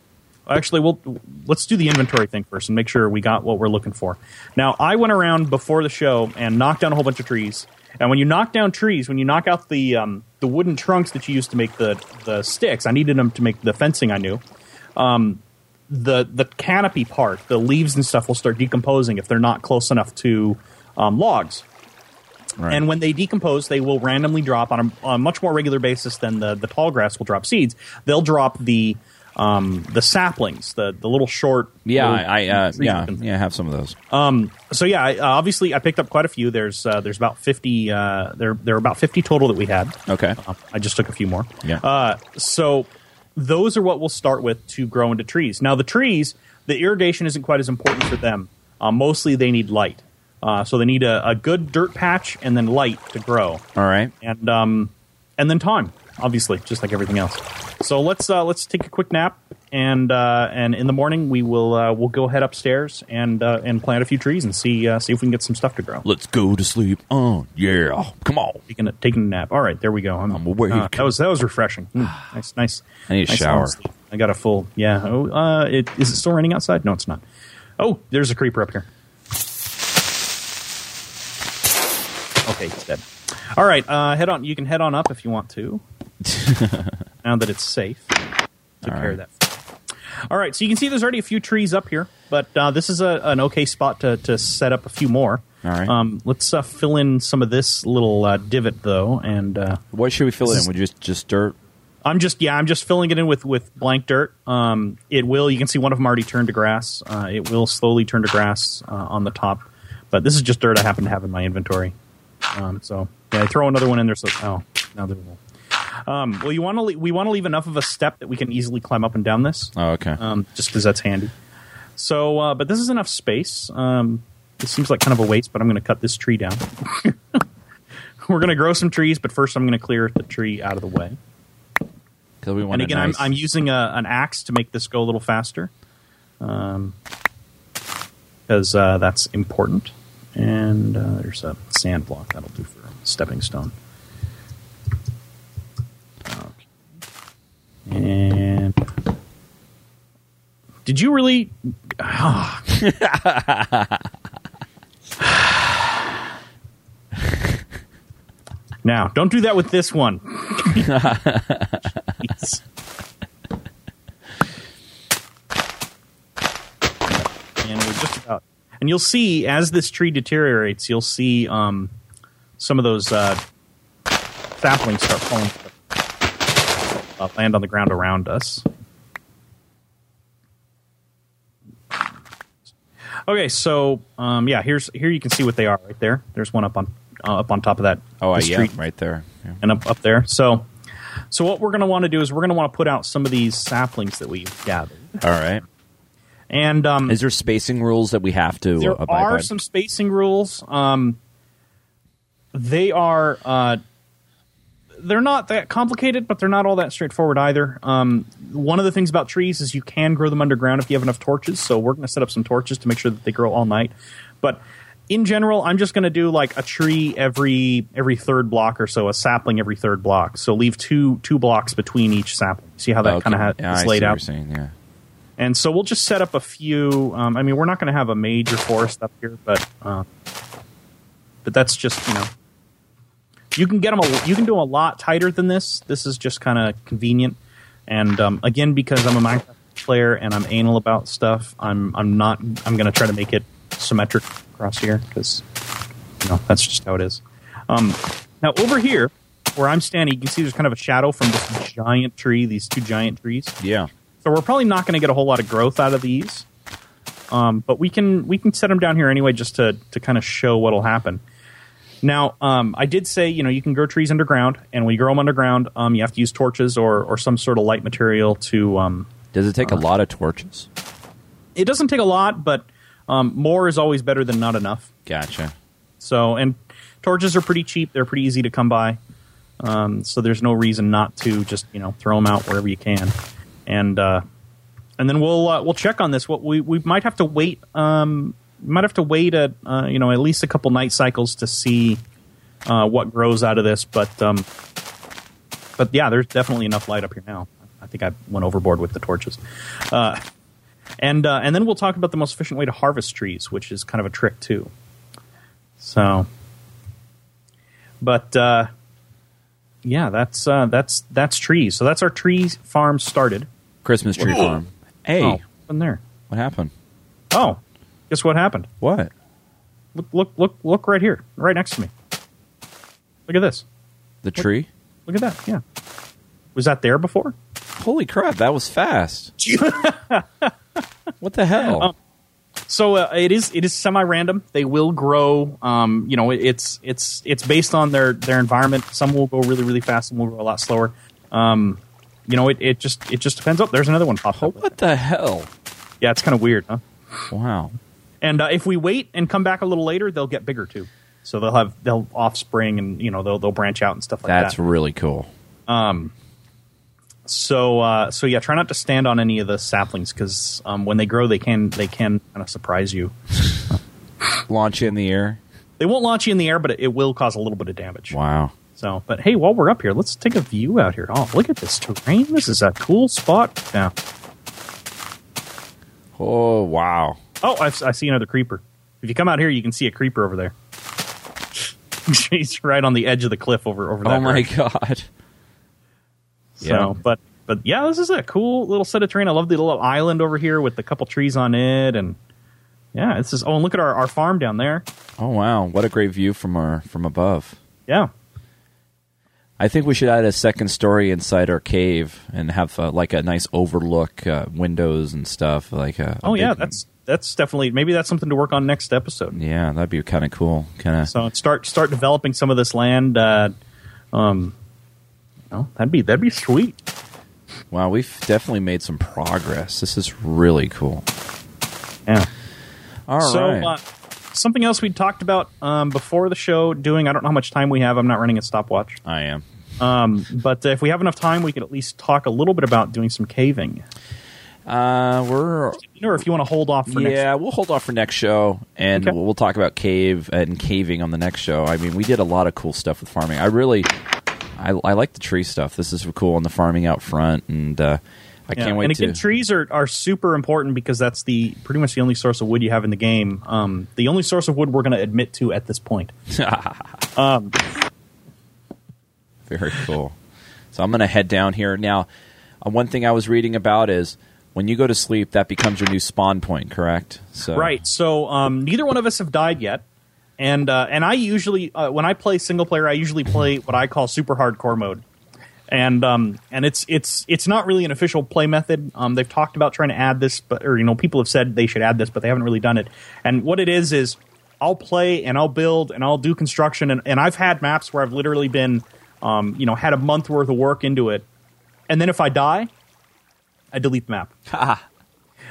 actually, we'll let's do the inventory thing first and make sure we got what we're looking for. Now, I went around before the show and knocked down a whole bunch of trees. And when you knock down trees, when you knock out the um, the wooden trunks that you used to make the the sticks, I needed them to make the fencing. I knew Um, the the canopy part, the leaves and stuff will start decomposing if they're not close enough to um, logs. Right. And when they decompose, they will randomly drop on a, on a much more regular basis than the, the tall grass will drop seeds. They'll drop the um, the saplings, the the little short. yeah, little I, I uh, yeah, yeah, I have some of those. Um, so yeah, I, uh, obviously I picked up quite a few. There's uh, there's about fifty. Uh, there there are about fifty total that we had. Okay. Uh, I just took a few more. Yeah. Uh, so those are what we'll start with to grow into trees. Now the trees, the irrigation isn't quite as important for them. Uh, mostly they need light. Uh, so they need a, a good dirt patch and then light to grow, All right. and um, and then time, obviously, just like everything else. So let's uh, let's take a quick nap, and uh, and in the morning we will uh, we'll go head upstairs and uh, and plant a few trees and see uh, see if we can get some stuff to grow. Let's go to sleep. Oh, yeah. Come on. Taking a, taking a nap. All right, there we go. I'm, I'm awake. uh, that was that was refreshing. Mm, nice, nice. I need a nice shower. sleep. I got a full. Yeah. Oh, uh, it, is it still raining outside? No, it's not. Oh, there's a creeper up here. Okay, it's dead. All right, uh, head on. You can head on up if you want to. now that it's safe, care right. that. All right, so you can see there's already a few trees up here, but uh, this is a, an okay spot to, to set up a few more. All right. Um, let's uh, fill in some of this little uh, divot though, and uh, What should we fill it in? Would you just just dirt? I'm just yeah, I'm just filling it in with with blank dirt. Um, it will. You can see one of them already turned to grass. Uh, it will slowly turn to grass uh, on the top, but this is just dirt I happen to have in my inventory. Um, so yeah, I throw another one in there. So oh, now there go. Um, well, you want to le- we want to leave enough of a step that we can easily climb up and down this, Oh, okay. um, just because that's handy. So, uh, but this is enough space. Um, this seems like kind of a waste, but I'm going to cut this tree down. We're going to grow some trees, but first I'm going to clear the tree out of the way. Because we want And again, nice, I'm, I'm using a, an axe to make this go a little faster, because uh, that's important. And uh, there's a sand block that'll do for a stepping stone. Okay. And did you really? Ah. now, don't do that with this one. And we're just about. And you'll see as this tree deteriorates, you'll see um, some of those uh, saplings start falling, uh, land on the ground around us. Okay, so um, yeah, here's here you can see what they are right there. There's one up on uh, up on top of that. Oh, uh, yeah, right there. Yeah. and up up there. So, so what we're going to want to do is we're going to want to put out some of these saplings that we've gathered, All right. and um, Is there spacing rules that we have to there are by? some spacing rules. Um, they are uh, they're not that complicated, but they're not all that straightforward either. Um, one of the things about trees is you can grow them underground if you have enough torches. So we're going to set up some torches to make sure that they grow all night. But in general, I'm just going to do like a tree every every third block or so, a sapling every third block. So leave two two blocks between each sapling. See how that Okay. kind of ha- Yeah, is I see laid what out. you're saying, yeah. And so we'll just set up a few. Um, I mean, we're not going to have a major forest up here, but uh, but that's just you know, you can get them. A, you can do 'em a lot tighter than this. This is just kind of convenient. And um, again, because I'm a Minecraft player and I'm anal about stuff, I'm I'm not. I'm going to try to make it symmetric across here because you know that's just how it is. Um, now over here, where I'm standing, you can see there's kind of a shadow from this giant tree. These two giant trees. Yeah. So we're probably not going to get a whole lot of growth out of these, um, but we can we can set them down here anyway just to to kind of show what'll happen. Now, um, I did say you know you can grow trees underground, and when you grow them underground, um, you have to use torches or or some sort of light material to. Um, Does it take Uh. a lot of torches? it doesn't take a lot, but um, more is always better than not enough. Gotcha. So, and torches are pretty cheap; they're pretty easy to come by. Um, so there's no reason not to just you know throw them out wherever you can, and uh, and then we'll uh, we'll check on this. What we we might have to wait. Um, might have to wait at uh, you know at least a couple night cycles to see uh, what grows out of this. But um, but yeah, there's definitely enough light up here now. I think I went overboard with the torches. Uh, and uh, and then we'll talk about the most efficient way to harvest trees, which is kind of a trick too. So, but uh, yeah, that's uh, that's that's trees. So that's our tree farm started. Christmas tree farm. Hey, Oh, in there. what happened? Oh, guess what happened? What? Look, look, look, look right here, right next to me. Look at this. The tree? Look at that. Yeah. Was that there before? Holy crap, that was fast. what the hell? So uh, it is it is semi random. They will grow. Um, you know, it's it's it's based on their their environment. Some will go really really fast, some will go a lot slower. Um, you know, it, it just it just depends. Oh, there's another one popped up. what the hell? Yeah, it's kind of weird, huh? Wow. And uh, if we wait and come back a little later, they'll get bigger too. So they'll have they'll offspring and you know they'll they'll branch out and stuff like That's that. That's really cool. Um. So uh, so yeah, try not to stand on any of the saplings because um, when they grow, they can they can kind of surprise you. Launch you in the air. They won't launch you in the air, but it, it will cause a little bit of damage. Wow. So, but hey, while we're up here, let's take a view out here. Oh, look at this terrain. This is a cool spot. Yeah. Oh, wow. Oh, I, I see another creeper. If you come out here, you can see a creeper over there. He's right on the edge of the cliff over over oh that. Oh, my. God. So, Yeah. but but yeah, this is a cool little set of terrain. I love the little island over here with a couple trees on it, and yeah, this is. Oh, and look at our, our farm down there. Oh, wow. What a great view from our from above. Yeah, I think we should add a second story inside our cave and have uh, like a nice overlook, uh, windows and stuff. Like a, a Oh yeah, that's that's definitely maybe that's something to work on next episode. yeah, that'd be kind of cool. Kind of So start start developing some of this land. Uh, um, oh, that'd be that'd be sweet. wow. We've definitely made some progress. This is really cool. Yeah. All right. so uh, something else we talked about um, before the show doing. I don't know how much time we have. I'm not running a stopwatch. I am. Um, but if we have enough time, we could at least talk a little bit about doing some caving. Uh, we're Or if you want to hold off for next. yeah, we'll hold off for next show, and Okay. we'll, we'll talk about cave and caving on the next show. I mean, we did a lot of cool stuff with farming. I really, I, I like the tree stuff. This is cool on the farming out front, and uh, I Yeah, can't wait and again, to. trees are, are super important because that's the pretty much the only source of wood you have in the game. Um, the only source of wood we're going to admit to at this point. Very cool. So I'm going to head down here now. Uh, one thing I was reading about is when you go to sleep, that becomes your new spawn point. Correct? So Right. So um, neither one of us have died yet, and uh, and I usually uh, when I play single player, I usually play what I call super hardcore mode, and um, and it's it's it's not really an official play method. Um, they've talked about trying to add this, but or you know people have said they should add this, but they haven't really done it. And what it is is I'll play and I'll build and I'll do construction and, and I've had maps where I've literally been, um, you know, had a month worth of work into it, and then if I die, I delete the map.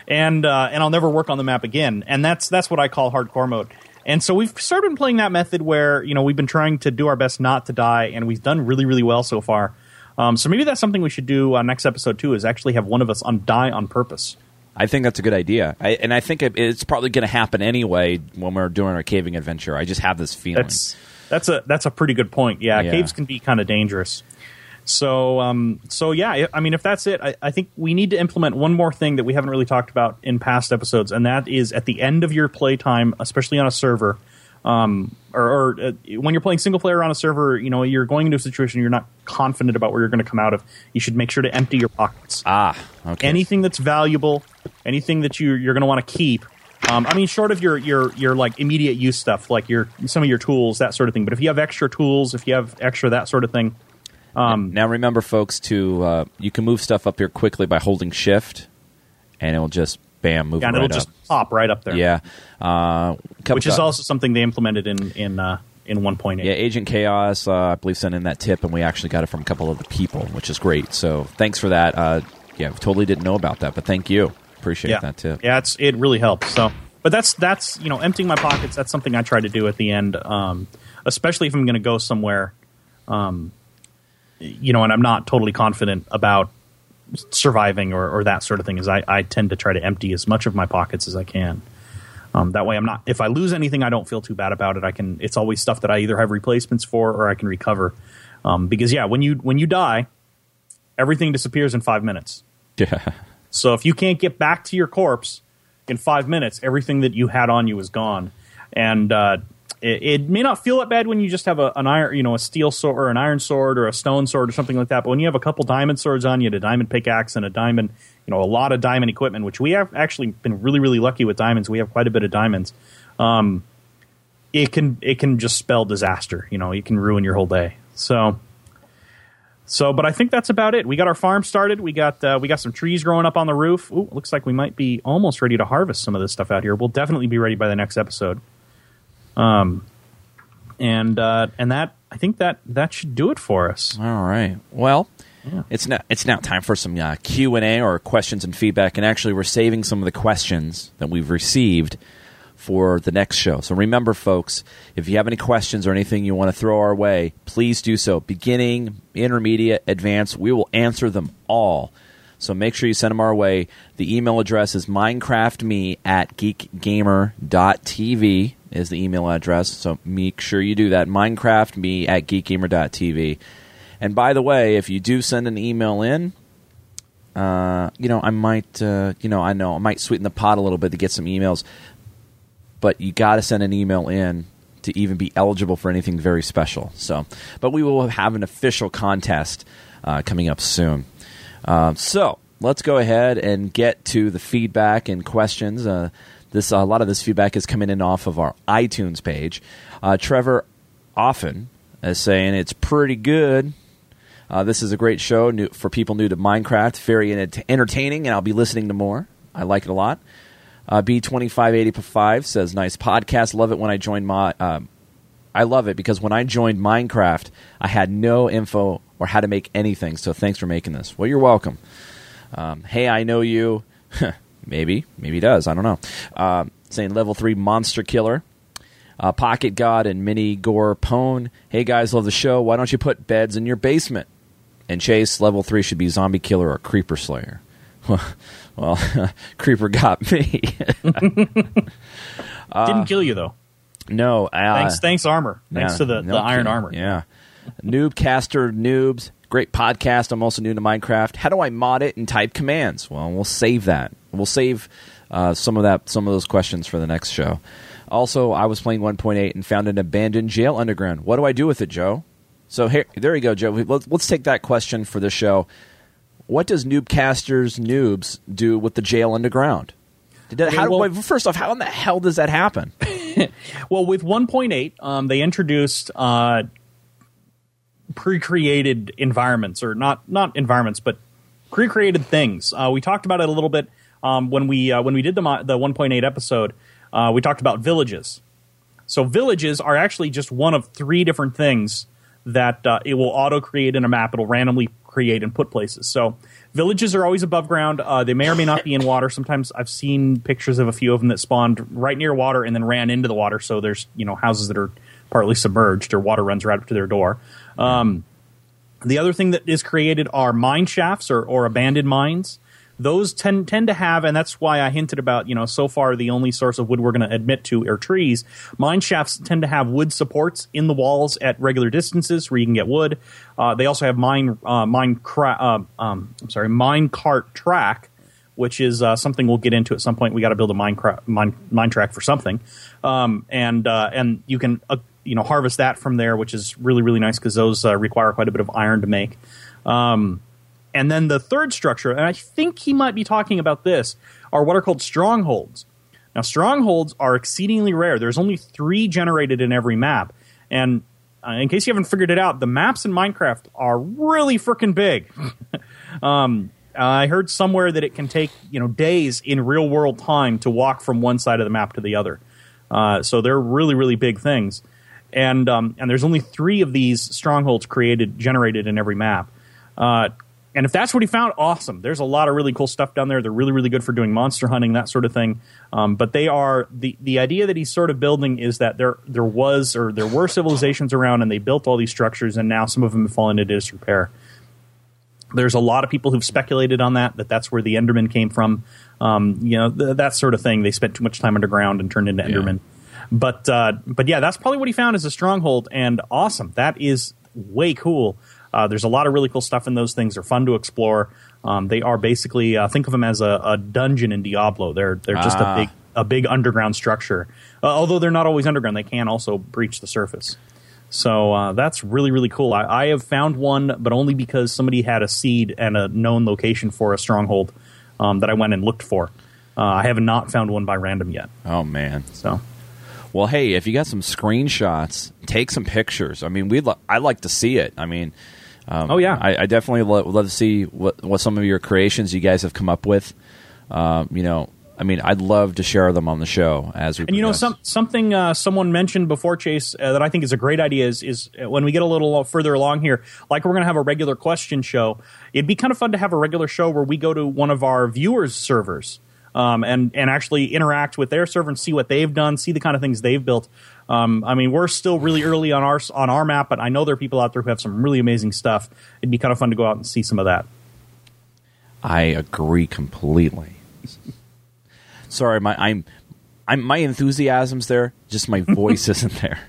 and uh, and I'll never work on the map again. And that's that's what I call hardcore mode. And so we've started been playing that method where you know we've been trying to do our best not to die, and we've done really really well so far. Um, so maybe that's something we should do uh, next episode too. Is actually have one of us on die on purpose. I think that's a good idea, I, and I think it, it's probably going to happen anyway when we're doing our caving adventure. I just have this feeling. That's that's a that's a pretty good point. Yeah, Yeah. caves can be kind of dangerous. So um, so yeah, I- mean, if that's it, I, I think we need to implement one more thing that we haven't really talked about in past episodes, and that is at the end of your playtime, especially on a server, um, or, or uh, when you're playing single player on a server, you know, you're going into a situation you're not confident about where you're going to come out of. You should make sure to empty your pockets ah, okay. anything that's valuable, anything that you you're going to want to keep. Um, I mean, short of your your your like immediate use stuff, like your some of your tools, that sort of thing. But if you have extra tools, if you have extra that sort of thing, um, now remember, folks, to uh, you can move stuff up here quickly by holding Shift, and it'll just bam move yeah, and right it'll up. just pop right up there. Yeah, uh, which is also something they implemented in in uh, in 1.8. Yeah, Agent Chaos, uh, I believe, sent in that tip, and we actually got it from a couple of the people, which is great. So thanks for that. Uh, yeah, totally didn't know about that, but thank you. Appreciate yeah, that tip. yeah, it's it really helps. So, but that's that's you know emptying my pockets. That's something I try to do at the end, um, especially if I'm going to go somewhere, um, you know, and I'm not totally confident about surviving or, or that sort of thing. Is I, I tend to try to empty as much of my pockets as I can. Um, that way, I'm not. If I lose anything, I don't feel too bad about it. I can. It's always stuff that I either have replacements for or I can recover. Um, because yeah, when you when you die, everything disappears in five minutes. Yeah. So if you can't get back to your corpse in five minutes, everything that you had on you is gone. And uh, it, it may not feel that bad when you just have a, an iron, you know, a steel sword or an iron sword or a stone sword or something like that. But when you have a couple diamond swords on you, a diamond pickaxe and a diamond, you know, a lot of diamond equipment, which we have actually been really, really lucky with diamonds. We have quite a bit of diamonds. Um, it can it can just spell disaster. You know, it can ruin your whole day. So. So, but I think that's about it. We got our farm started. We got uh, we got some trees growing up on the roof. Ooh, looks like we might be almost ready to harvest some of this stuff out here. We'll definitely be ready by the next episode. Um, and uh, and that I think that that should do it for us. All right. Well, Yeah. it's now it's now time for some uh, Q and A or questions and feedback. And actually, we're saving some of the questions that we've received for the next show. So remember, folks, if you have any questions or anything you want to throw our way, please do so. Beginning, intermediate, advanced, we will answer them all. So make sure you send them our way. The email address is minecraftme at geekgamer.tv is the email address. So make sure you do that. Minecraftme at geekgamer.tv. And by the way, if you do send an email in, uh, you know, I might, uh, you know, I know I might sweeten the pot a little bit to get some emails, but you got to send an email in to even be eligible for anything very special. So, but we will have an official contest uh, coming up soon. Uh, so let's go ahead and get to the feedback and questions. Uh, this a lot of this feedback is coming in off of our iTunes page. Uh, Trevor often is saying it's pretty good. Uh, this is a great show new, for people new to Minecraft. Very ent- entertaining, and I'll be listening to more. I like it a lot. Uh, B2585 says, nice podcast. Love it when I joined my. Um, I love it because when I joined Minecraft, I had no info or how to make anything. So thanks for making this. Well, you're welcome. Um, hey, I know you. maybe. Maybe he does. I don't know. Um saying level 3 monster killer. Uh, Pocket God and Mini Gore Pone. Hey guys, love the show. Why don't you put beds in your basement? And Chase, level 3 should be Zombie Killer or Creeper Slayer. well, Creeper got me. Didn't kill you though. no. Uh, Thanks, thanks armor. Thanks yeah, to the, no the iron kidding. armor. Yeah. Noobcaster Noobs. Great podcast. I'm also new to Minecraft. How do I mod it and type commands? Well, we'll save that. We'll save uh, some of that, some of those questions for the next show. Also, I was playing 1.8 and found an abandoned jail underground. What do I do with it, Joe? So here, there you go, Joe. Let's, let's take that question for the show. What does Noobcasters Noobs do with the jail underground? Did that- how, well- wait, first off, how in the hell does that happen? Well, with 1.8, um, they introduced uh, pre-created environments, or not not environments, but pre-created things. Uh, we talked about it a little bit um, when we uh, when we did the mo- the 1.8 episode. Uh, we talked about villages. So villages are actually just one of three different things that uh, it will auto create in a map. It'll randomly create and put places. So villages are always above ground. Uh, they may or may not be in water. Sometimes I've seen pictures of a few of them that spawned right near water and then ran into the water. So there's you know houses that are partly submerged or water runs right up to their door. Um, the other thing that is created are mine shafts or, or abandoned mines those tend tend to have, and that's why I hinted about, you know, so far the only source of wood we're going to admit to are trees. Mine shafts tend to have wood supports in the walls at regular distances where you can get wood. Uh, they also have mine uh, mine cra- uh, um, I'm sorry, mine cart track, which is uh, something we'll get into at some point. We got to build a mine, cra- mine mine track for something, um, and uh, and you can uh, you know harvest that from there, which is really really nice because those require quite a bit of iron to make. Um, and then the third structure, and I think he might be talking about this, are what are called strongholds. Now, strongholds are exceedingly rare. There's only three generated in every map. And uh, in case you haven't figured it out, the maps in Minecraft are really freaking big. um, I heard somewhere that it can take you know days in real world time to walk from one side of the map to the other. Uh, so they're really really big things, and um, and there's only three of these strongholds created generated in every map. Uh, and if that's what he found, awesome. There's a lot of really cool stuff down there. They're really, really good for doing monster hunting, that sort of thing. Um, but they are the the idea that he's sort of building is that there there was or there were civilizations around, and they built all these structures, and now some of them have fallen into disrepair. There's a lot of people who've speculated on that that that's where the Enderman came from. Um, you know th- that sort of thing. They spent too much time underground and turned into yeah. Endermen. But uh, but yeah, that's probably what he found as a stronghold, and awesome. That is way cool. Uh, there's a lot of really cool stuff in those things. They're fun to explore. Um, they are basically uh, think of them as a, a, dungeon in Diablo. They're they're just ah. a big a big underground structure. Uh, although they're not always underground, they can also breach the surface. So uh, that's really really cool. I, I, have found one, but only because somebody had a seed and a known location for a stronghold um, that I went and looked for. Uh, I have not found one by random yet. Oh man! So well, hey, if you got some screenshots, take some pictures. I mean, we would I'd like to see it. I mean, um, oh yeah, I, I definitely lo- love to see what what some of your creations you guys have come up with. Um, you know, I mean, I'd love to share them on the show as we. And you know, some, something uh, someone mentioned before, Chase, uh, that I think is a great idea is is when we get a little further along here, like we're going to have a regular question show. It'd be kind of fun to have a regular show where we go to one of our viewers' servers um, and and actually interact with their server and see what they've done, see the kind of things they've built. Um, I mean, we're still really early on our on our map, but I know there are people out there who have some really amazing stuff. It'd be kind of fun to go out and see some of that. I agree completely. Sorry, my I'm, I'm my enthusiasm's there, just my voice isn't there.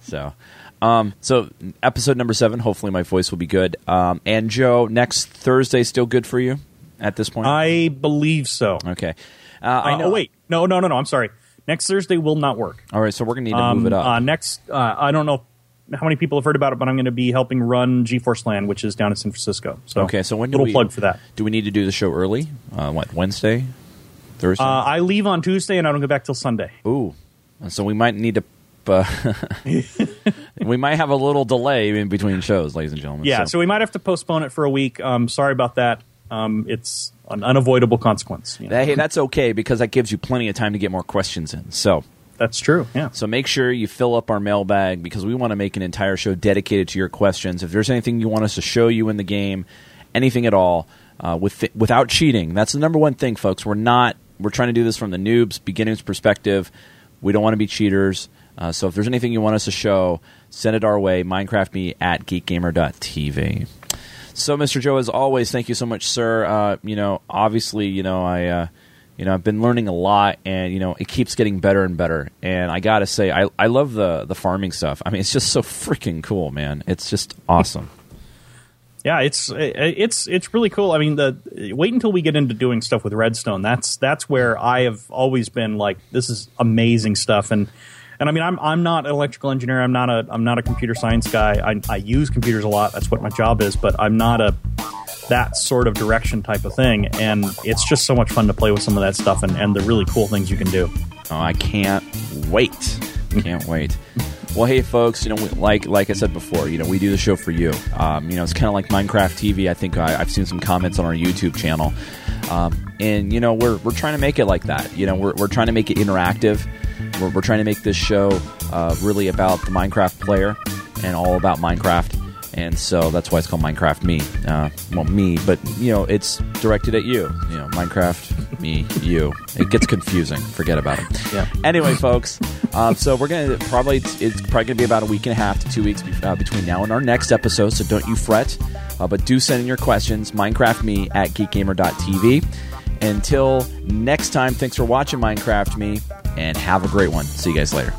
So, um, so episode number seven. Hopefully, my voice will be good. Um, and Joe, next Thursday still good for you? At this point? I believe so. Okay. Uh, I know. Oh, wait. No, no, no, no. I'm sorry. Next Thursday will not work. All right, so we're going to need to um, move it up. Uh, next, uh, I don't know how many people have heard about it, but I'm going to be helping run GeForce LAN, which is down in San Francisco. So okay, so when do little we, plug for that? Do we need to do the show early? Uh, what Wednesday, Thursday? Uh, I leave on Tuesday and I don't get back till Sunday. Ooh, so we might need to. Uh, we might have a little delay in between shows, ladies and gentlemen. Yeah, so, so we might have to postpone it for a week. Um, sorry about that. Um, it's an unavoidable consequence. You know? Hey, that's okay because that gives you plenty of time to get more questions in. So that's true. Yeah. So make sure you fill up our mailbag because we want to make an entire show dedicated to your questions. If there's anything you want us to show you in the game, anything at all, uh, with without cheating, that's the number one thing, folks. We're not. We're trying to do this from the noobs, beginners perspective. We don't want to be cheaters. Uh, so if there's anything you want us to show, send it our way. MinecraftMe at geekgamer.tv. So, Mr. Joe, as always, thank you so much, sir. Uh, you know, obviously, you know, I, uh, you know, I've been learning a lot, and you know, it keeps getting better and better. And I gotta say, I, I love the the farming stuff. I mean, it's just so freaking cool, man. It's just awesome. Yeah, it's it's it's really cool. I mean, the wait until we get into doing stuff with Redstone. That's that's where I have always been like, this is amazing stuff, and and I mean, I'm I'm not an electrical engineer. I'm not a I'm not a computer science guy. I, I use computers a lot. That's what my job is. But I'm not a that sort of direction type of thing. And it's just so much fun to play with some of that stuff and, and the really cool things you can do. Oh, I can't wait! Can't wait. Well, hey, folks. You know, like like I said before, you know, we do the show for you. Um, you know, it's kind of like Minecraft TV. I think I, have seen some comments on our YouTube channel, um, and you know, we're we're trying to make it like that. You know, we're we're trying to make it interactive. We're, we're trying to make this show uh, really about the Minecraft player and all about Minecraft. And so that's why it's called Minecraft Me. Uh, well, me, but you know, it's directed at you. You know, Minecraft Me, you. It gets confusing. Forget about it. Yeah. Anyway, folks. Um, so we're gonna probably it's, it's probably gonna be about a week and a half to two weeks be- uh, between now and our next episode. So don't you fret. Uh, but do send in your questions. Minecraft Me at geekgamer.tv. Until next time, thanks for watching Minecraft Me, and have a great one. See you guys later.